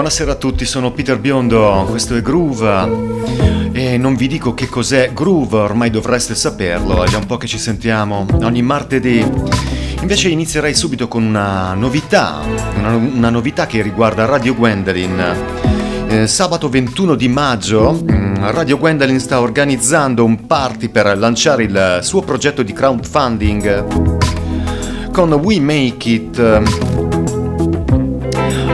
buonasera a tutti, sono Peter Biondo, questo è Groove e non vi dico che cos'è Groove, ormai dovreste saperlo, è già un po' che ci sentiamo ogni martedì. Invece inizierei subito con una novità, una, una novità che riguarda Radio Gwendolyn. Eh, sabato 21 di maggio mm, Radio Gwendolyn sta organizzando un party per lanciare il suo progetto di crowdfunding con We Make It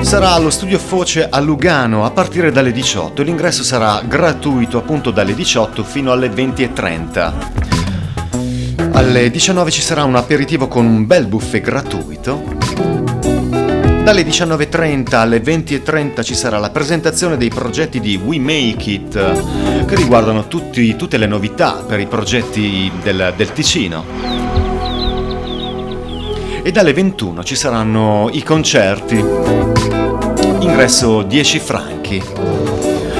sarà allo studio Foce a Lugano a partire dalle 18. L'ingresso sarà gratuito appunto dalle 18 fino alle 20.30. Alle 19 ci sarà un aperitivo con un bel buffet gratuito. Dalle 19.30 alle 20.30 ci sarà la presentazione dei progetti di We Make It che riguardano tutti, tutte le novità per i progetti del, del Ticino e dalle 21 ci saranno i concerti ingresso 10 franchi.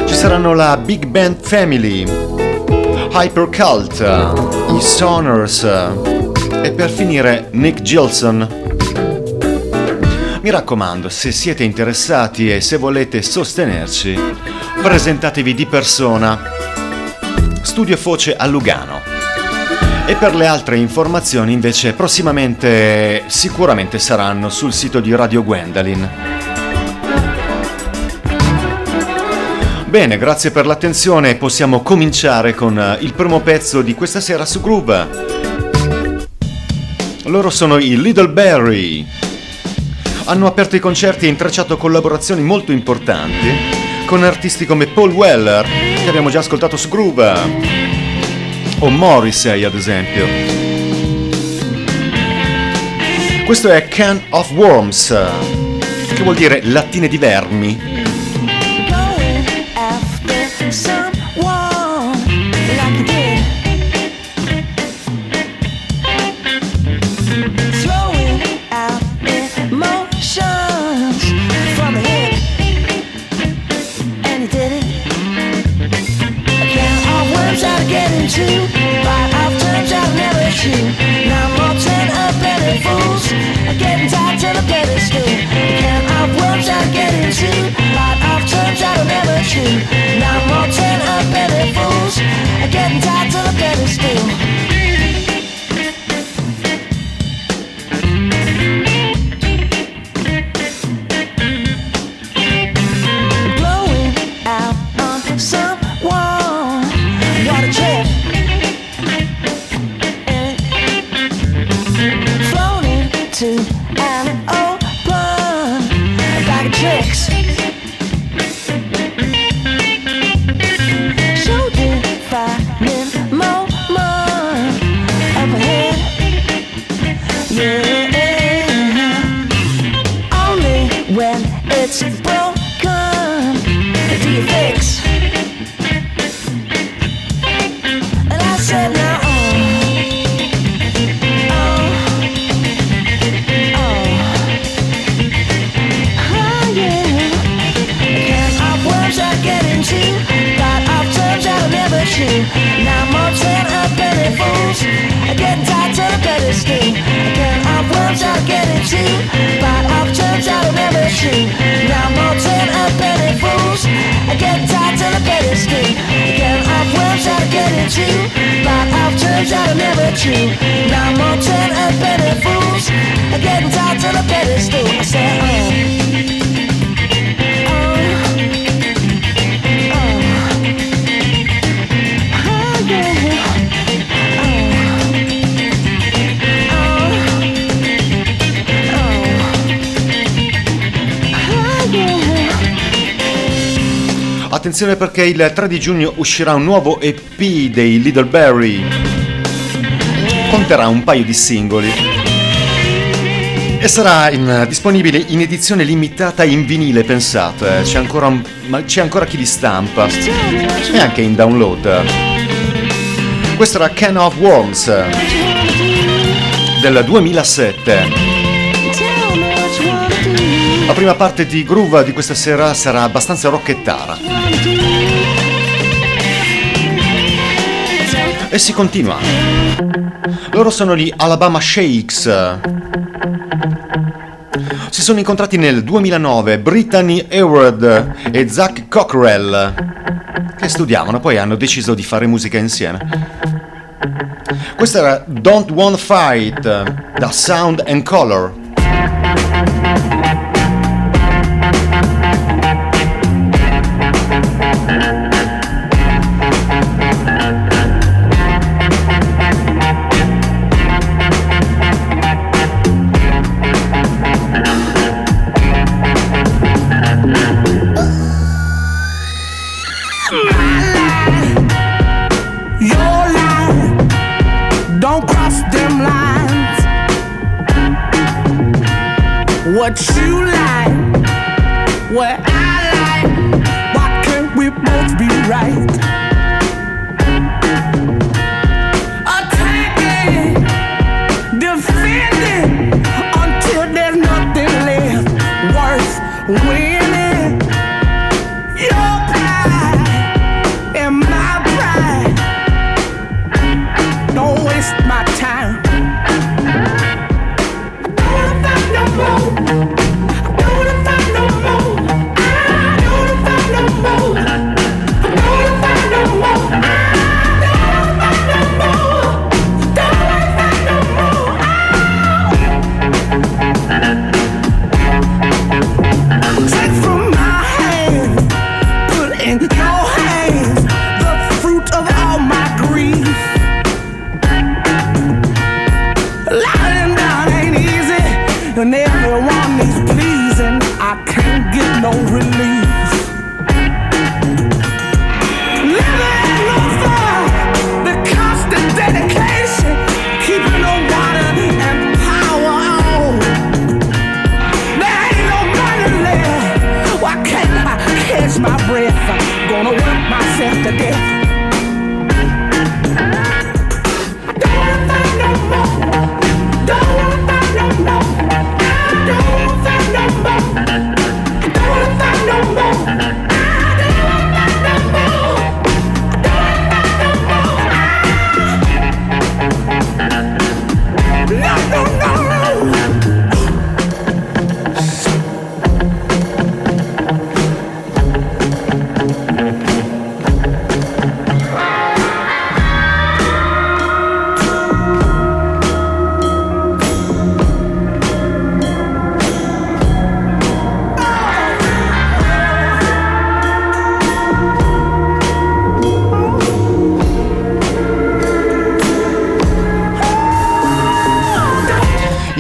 Ci saranno la Big Band Family, Hypercult, i Sonors e per finire Nick Gilson. Mi raccomando, se siete interessati e se volete sostenerci, presentatevi di persona. Studio Foce a Lugano. E per le altre informazioni invece prossimamente sicuramente saranno sul sito di Radio Gwendolyn. Bene, grazie per l'attenzione. Possiamo cominciare con eh, il primo pezzo di questa sera su Groove. Loro sono i Little Berry. Hanno aperto i concerti e intrecciato collaborazioni molto importanti con artisti come Paul Weller, che abbiamo già ascoltato su Groove, o Morrissey ad esempio. Questo è Can of Worms, che vuol dire lattine di vermi. empty Buy options out of everything Now I'm all turned up and fools. I get tired till I bet it's skin Get off worms out of getting true Buy options out of everything Now I'm all turned up and fools. I get tired till I bet it's Attenzione perché il 3 di giugno uscirà un nuovo EP dei Little Berry. Conterrà un paio di singoli. E sarà in, disponibile in edizione limitata in vinile, pensate. C'è ancora, c'è ancora chi li stampa. E anche in download. Questo era Can of Worms del 2007. La prima parte di Groove di questa sera sarà abbastanza rocchettara. E si continua. Loro sono gli Alabama Shakes. Si sono incontrati nel 2009 Brittany Hayward e Zach Cockrell, che studiavano, poi hanno deciso di fare musica insieme. Questa era Don't Wanna Fight da Sound and Color. where I lie. Why can't we both be right?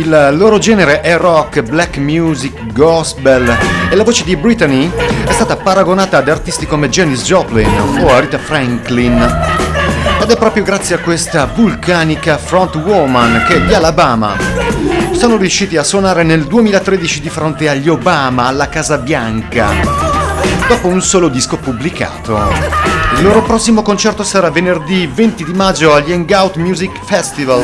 Il loro genere è rock, black music, gospel e la voce di Brittany è stata paragonata ad artisti come Janis Joplin o Rita Franklin. Ed è proprio grazie a questa vulcanica frontwoman che gli Alabama sono riusciti a suonare nel 2013 di fronte agli Obama alla Casa Bianca, dopo un solo disco pubblicato. Il loro prossimo concerto sarà venerdì 20 di maggio agli Hangout Music Festival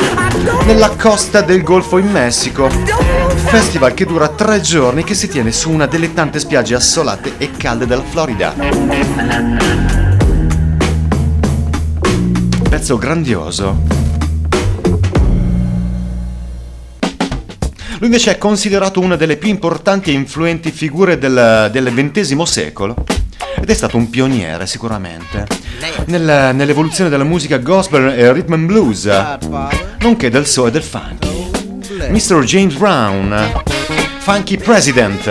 nella costa del Golfo in Messico. Festival che dura tre giorni che si tiene su una delle tante spiagge assolate e calde della Florida. Pezzo grandioso. Lui invece è considerato una delle più importanti e influenti figure del, del XX secolo ed è stato un pioniere sicuramente nel, nell'evoluzione della musica gospel e rhythm and blues, nonché del soul e del funk. Mr. James Brown, Funky President.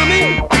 coming.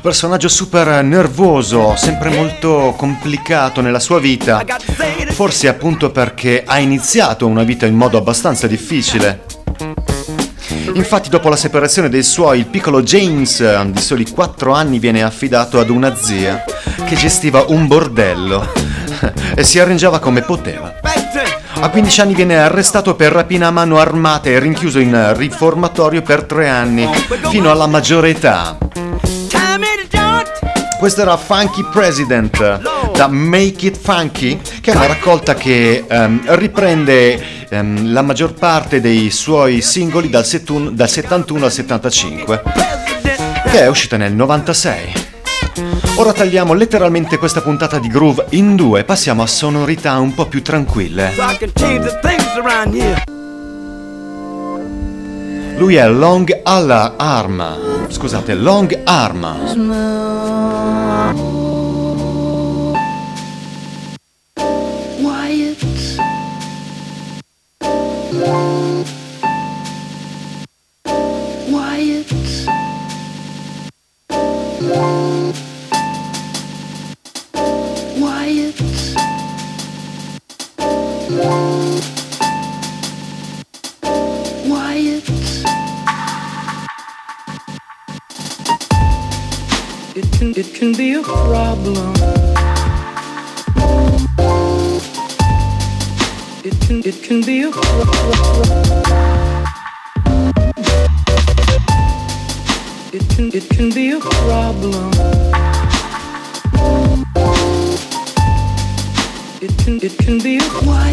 Personaggio super nervoso, sempre molto complicato nella sua vita, forse appunto perché ha iniziato una vita in modo abbastanza difficile. Infatti dopo la separazione dei suoi, il piccolo James di soli 4 anni viene affidato ad una zia che gestiva un bordello e si arrangiava come poteva. A 15 anni viene arrestato per rapina a mano armata e rinchiuso in riformatorio per 3 anni, fino alla maggiore età. Questo era Funky President da Make It Funky, che è una raccolta che um, riprende um, la maggior parte dei suoi singoli dal, setun- dal 71 al 75, che è uscita nel 96. Ora tagliamo letteralmente questa puntata di groove in due e passiamo a sonorità un po' più tranquille. Lui è Long Alla Arma. Scusate, Long Arma.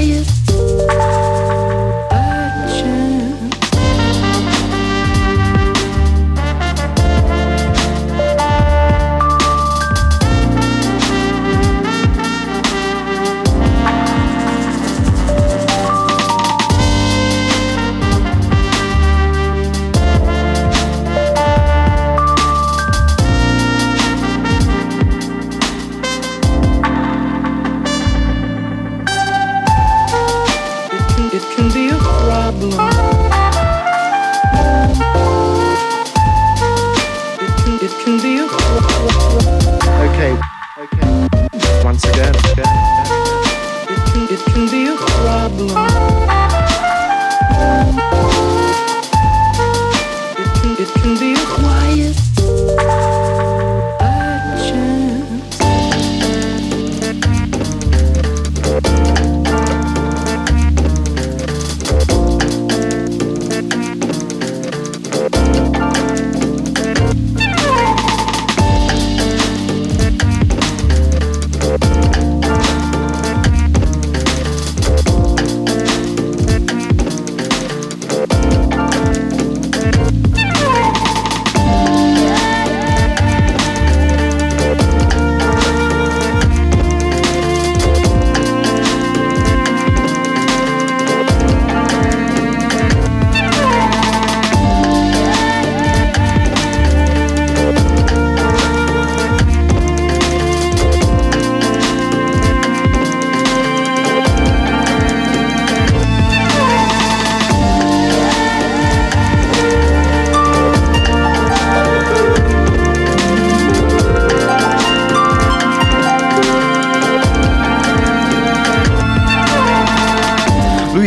tired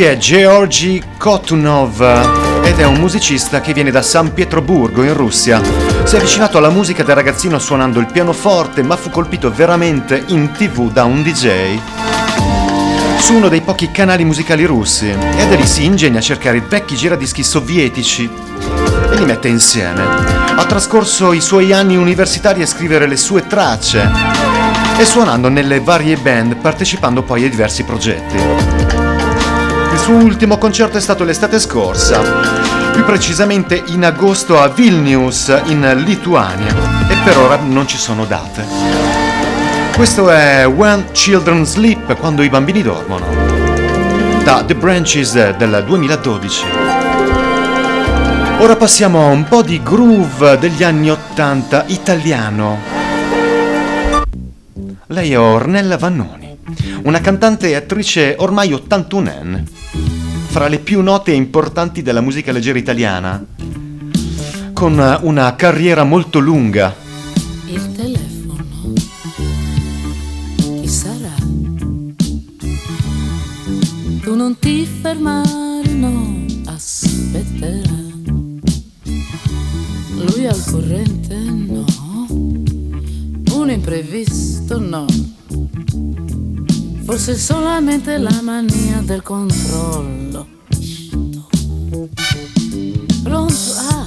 Lui è Georgi Kotunov ed è un musicista che viene da San Pietroburgo in Russia. Si è avvicinato alla musica da ragazzino suonando il pianoforte, ma fu colpito veramente in tv da un DJ su uno dei pochi canali musicali russi e da lì si ingegna a cercare vecchi giradischi sovietici e li mette insieme. Ha trascorso i suoi anni universitari a scrivere le sue tracce e suonando nelle varie band, partecipando poi a diversi progetti. Suo ultimo concerto è stato l'estate scorsa, più precisamente in agosto a Vilnius, in Lituania, e per ora non ci sono date. Questo è When Children Sleep, quando i bambini dormono, da The Branches del 2012. Ora passiamo a un po' di groove degli anni 80 italiano. Lei è Ornella Vannoni, una cantante e attrice ormai 81enne, fra le più note e importanti della musica leggera italiana, con una carriera molto lunga. Il telefono, chi sarà? Tu non ti fermare, no, aspetterà. Lui al corrente, no. Un imprevisto, no. Forse solamente la mania del controllo. Pronto? Ah,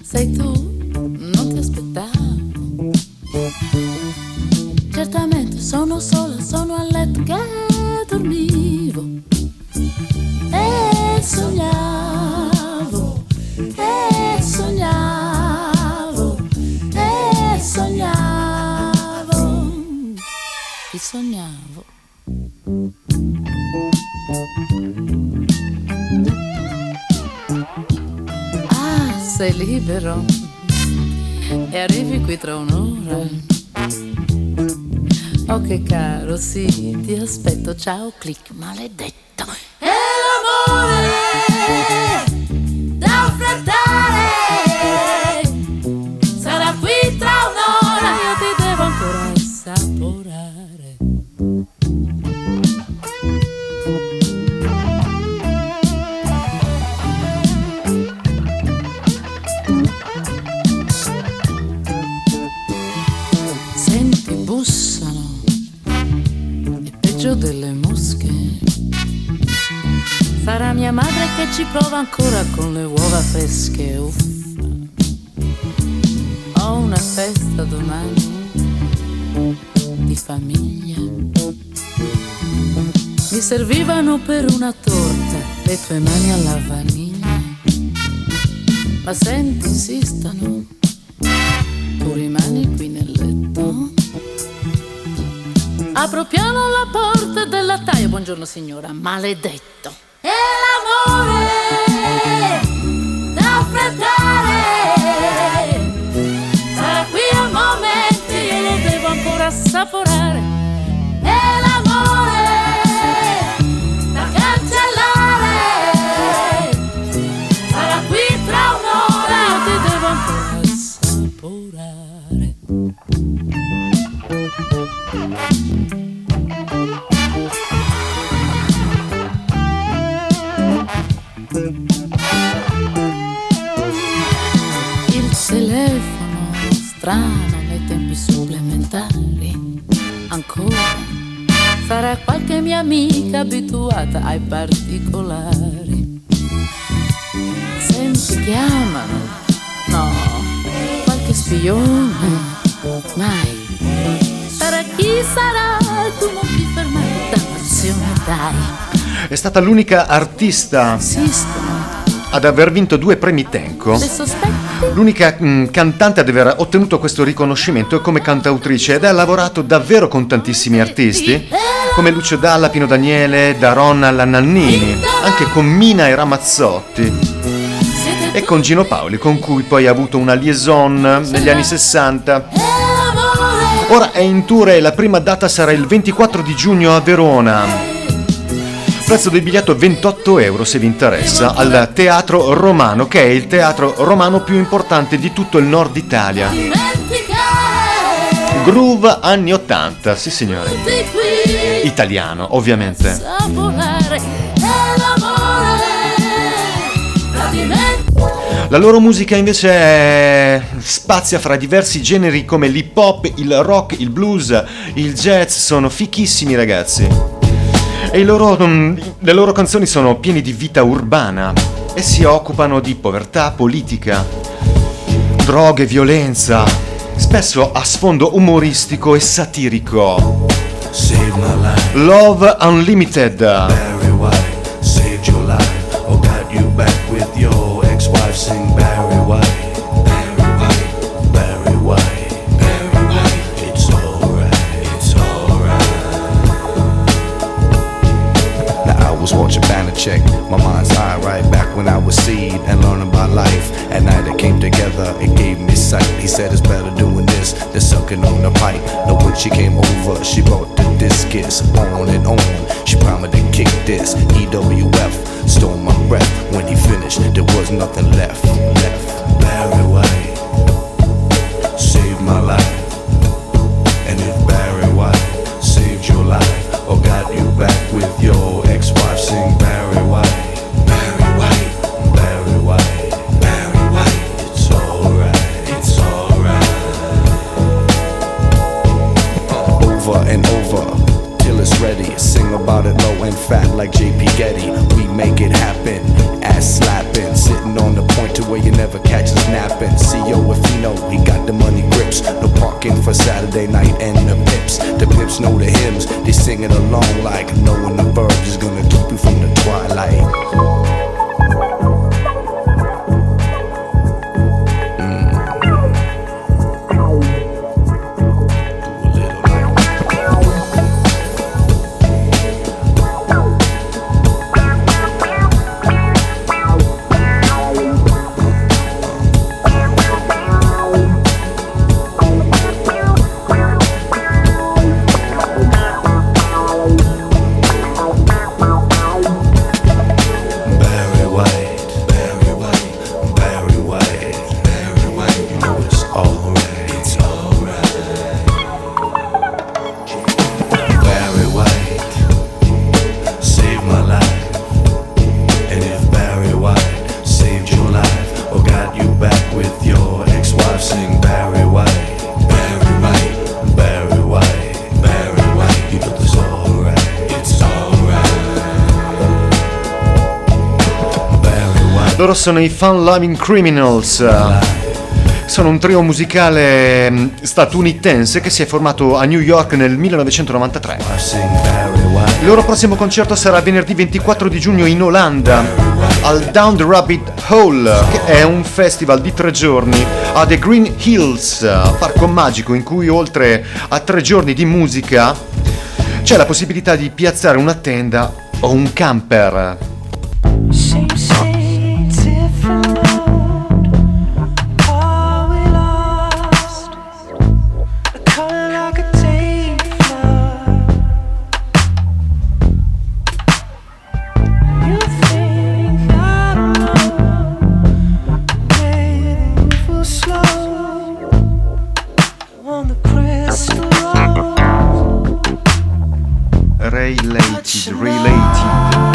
sei tu? Non ti aspettavo. Certamente sono sola, sono a letto che dormivo. E sognavo, e sognavo, e sognavo. Ti sognavo. Ah, sei libero e arrivi qui tra un'ora. Oh che caro, sì, ti aspetto, ciao, clic, maledetto. È l'amore che ci prova ancora con le uova fresche, uffa. Ho una festa domani di famiglia. Mi servivano per una torta le tue mani alla vaniglia. Ma senti, insistono, tu rimani qui nel letto. Apro piano la porta del lattaio, buongiorno signora, maledetto. Strano nei tempi supplementari. Ancora sarà qualche mia amica abituata ai particolari. Senti, chiamano. No, qualche spione. Mai. Sarà chi sarà, tu non ti fermare, dannazione, dai. È stata l'unica artista Esistono ad aver vinto due premi Tenco. le sospetti. L'unica mm, cantante ad aver ottenuto questo riconoscimento è come cantautrice ed ha lavorato davvero con tantissimi artisti, come Lucio Dalla, Pino Daniele, da Ron alla Nannini, anche con Mina e Ramazzotti e con Gino Paoli, con cui poi ha avuto una liaison negli anni 60. l'amore. Ora è in tour e la prima data sarà il 24 di giugno a Verona prezzo del biglietto 28 euro se vi interessa, al Teatro Romano, che è il teatro romano più importante di tutto il nord Italia. Groove anni 80, sì signore. Italiano, ovviamente. La loro musica invece è... spazia fra diversi generi come l'hip hop, il rock, il blues, il jazz, sono fichissimi ragazzi. E loro, mm, le loro canzoni sono piene di vita urbana e si occupano di povertà politica, droghe, violenza, spesso a sfondo umoristico e satirico. Love Unlimited. And learning about life. At night it came together. It gave me sight. He said it's better doing this than sucking on the pipe. Now when she came over, she brought the discus on and on. She promised to kick this. EWF stole my breath. When he finished, there was nothing left. Left. Barry White saved my life. Loro sono i Fun Loving Criminals. Sono un trio musicale mm, statunitense che si è formato a New York nel 1993. Il loro prossimo concerto sarà venerdì 24 di giugno in Olanda, al Down the Rabbit Hole, che è un festival di tre giorni a The Green Hills, parco magico in cui oltre a tre giorni di musica c'è la possibilità di piazzare una tenda o un camper. is related.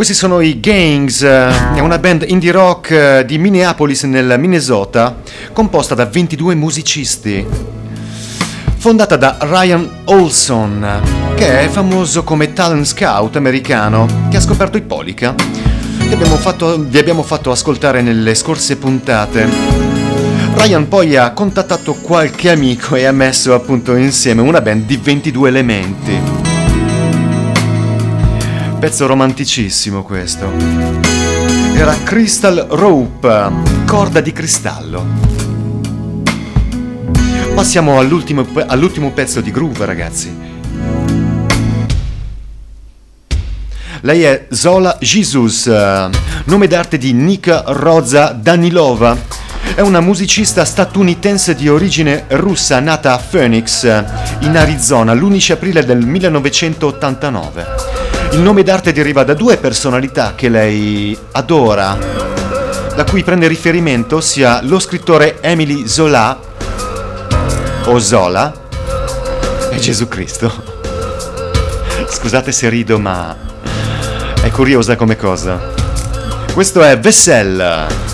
Questi sono i Gangs, è una band indie rock eh, di Minneapolis nel Minnesota, composta da 22 musicisti. Fondata da Ryan Olson, che è famoso come talent scout americano, che ha scoperto i Polica, che abbiamo fatto, vi abbiamo fatto ascoltare nelle scorse puntate. Ryan poi ha contattato qualche amico e ha messo appunto insieme una band di 22 elementi. Pezzo romanticissimo questo. Era Crystal Rope, corda di cristallo. Passiamo all'ultimo, all'ultimo pezzo di groove, ragazzi. Lei è Zola Jesus, nome d'arte di Nika Roza Danilova. È una musicista statunitense di origine russa nata a Phoenix, in Arizona, l'11 aprile del 1989. Il nome d'arte deriva da due personalità che lei adora, da cui prende riferimento sia lo scrittore Emily Zola o Zola e Gesù Cristo. Scusate se rido, ma è curiosa come cosa. Questo è Vessel.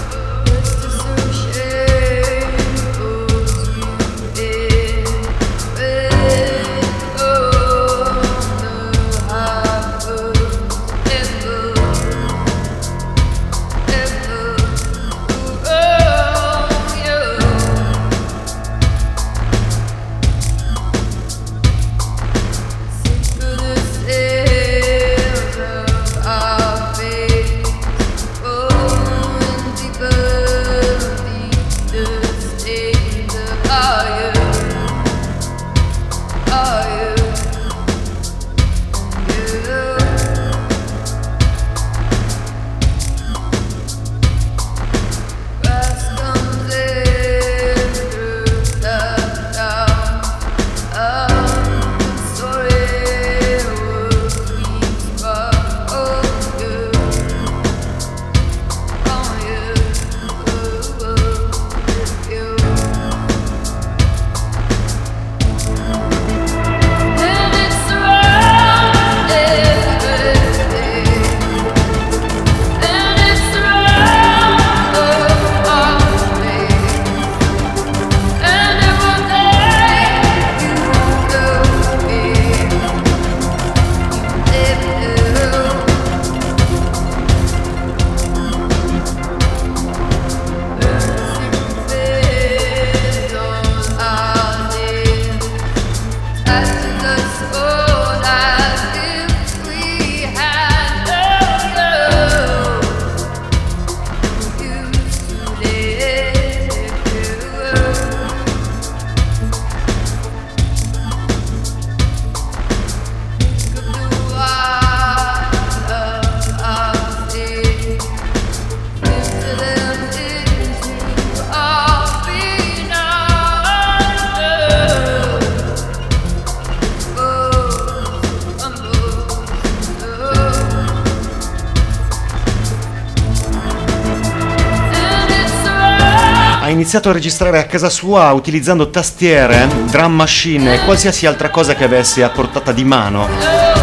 Iniziato a registrare a casa sua utilizzando tastiere, drum machine e qualsiasi altra cosa che avesse a portata di mano.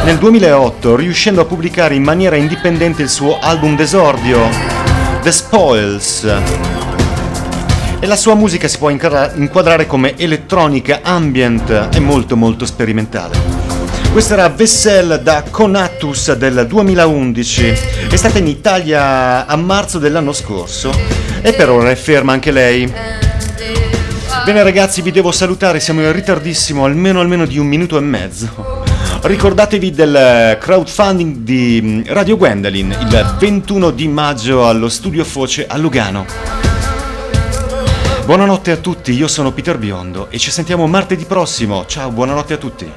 Nel 2008, riuscendo a pubblicare in maniera indipendente il suo album d'esordio, The Spoils. E la sua musica si può inquadrare come elettronica, ambient e molto molto sperimentale. Questa era Vessel da Conatus del 2011, è stata in Italia a marzo dell'anno scorso e per ora è ferma anche lei. Bene ragazzi, vi devo salutare, siamo in ritardissimo, almeno almeno di un minuto e mezzo. Ricordatevi del crowdfunding di mm, Radio Gwendolyn il 21 di maggio allo Studio Foce a Lugano. Buonanotte a tutti, io sono Peter Biondo e ci sentiamo martedì prossimo. Ciao, buonanotte a tutti.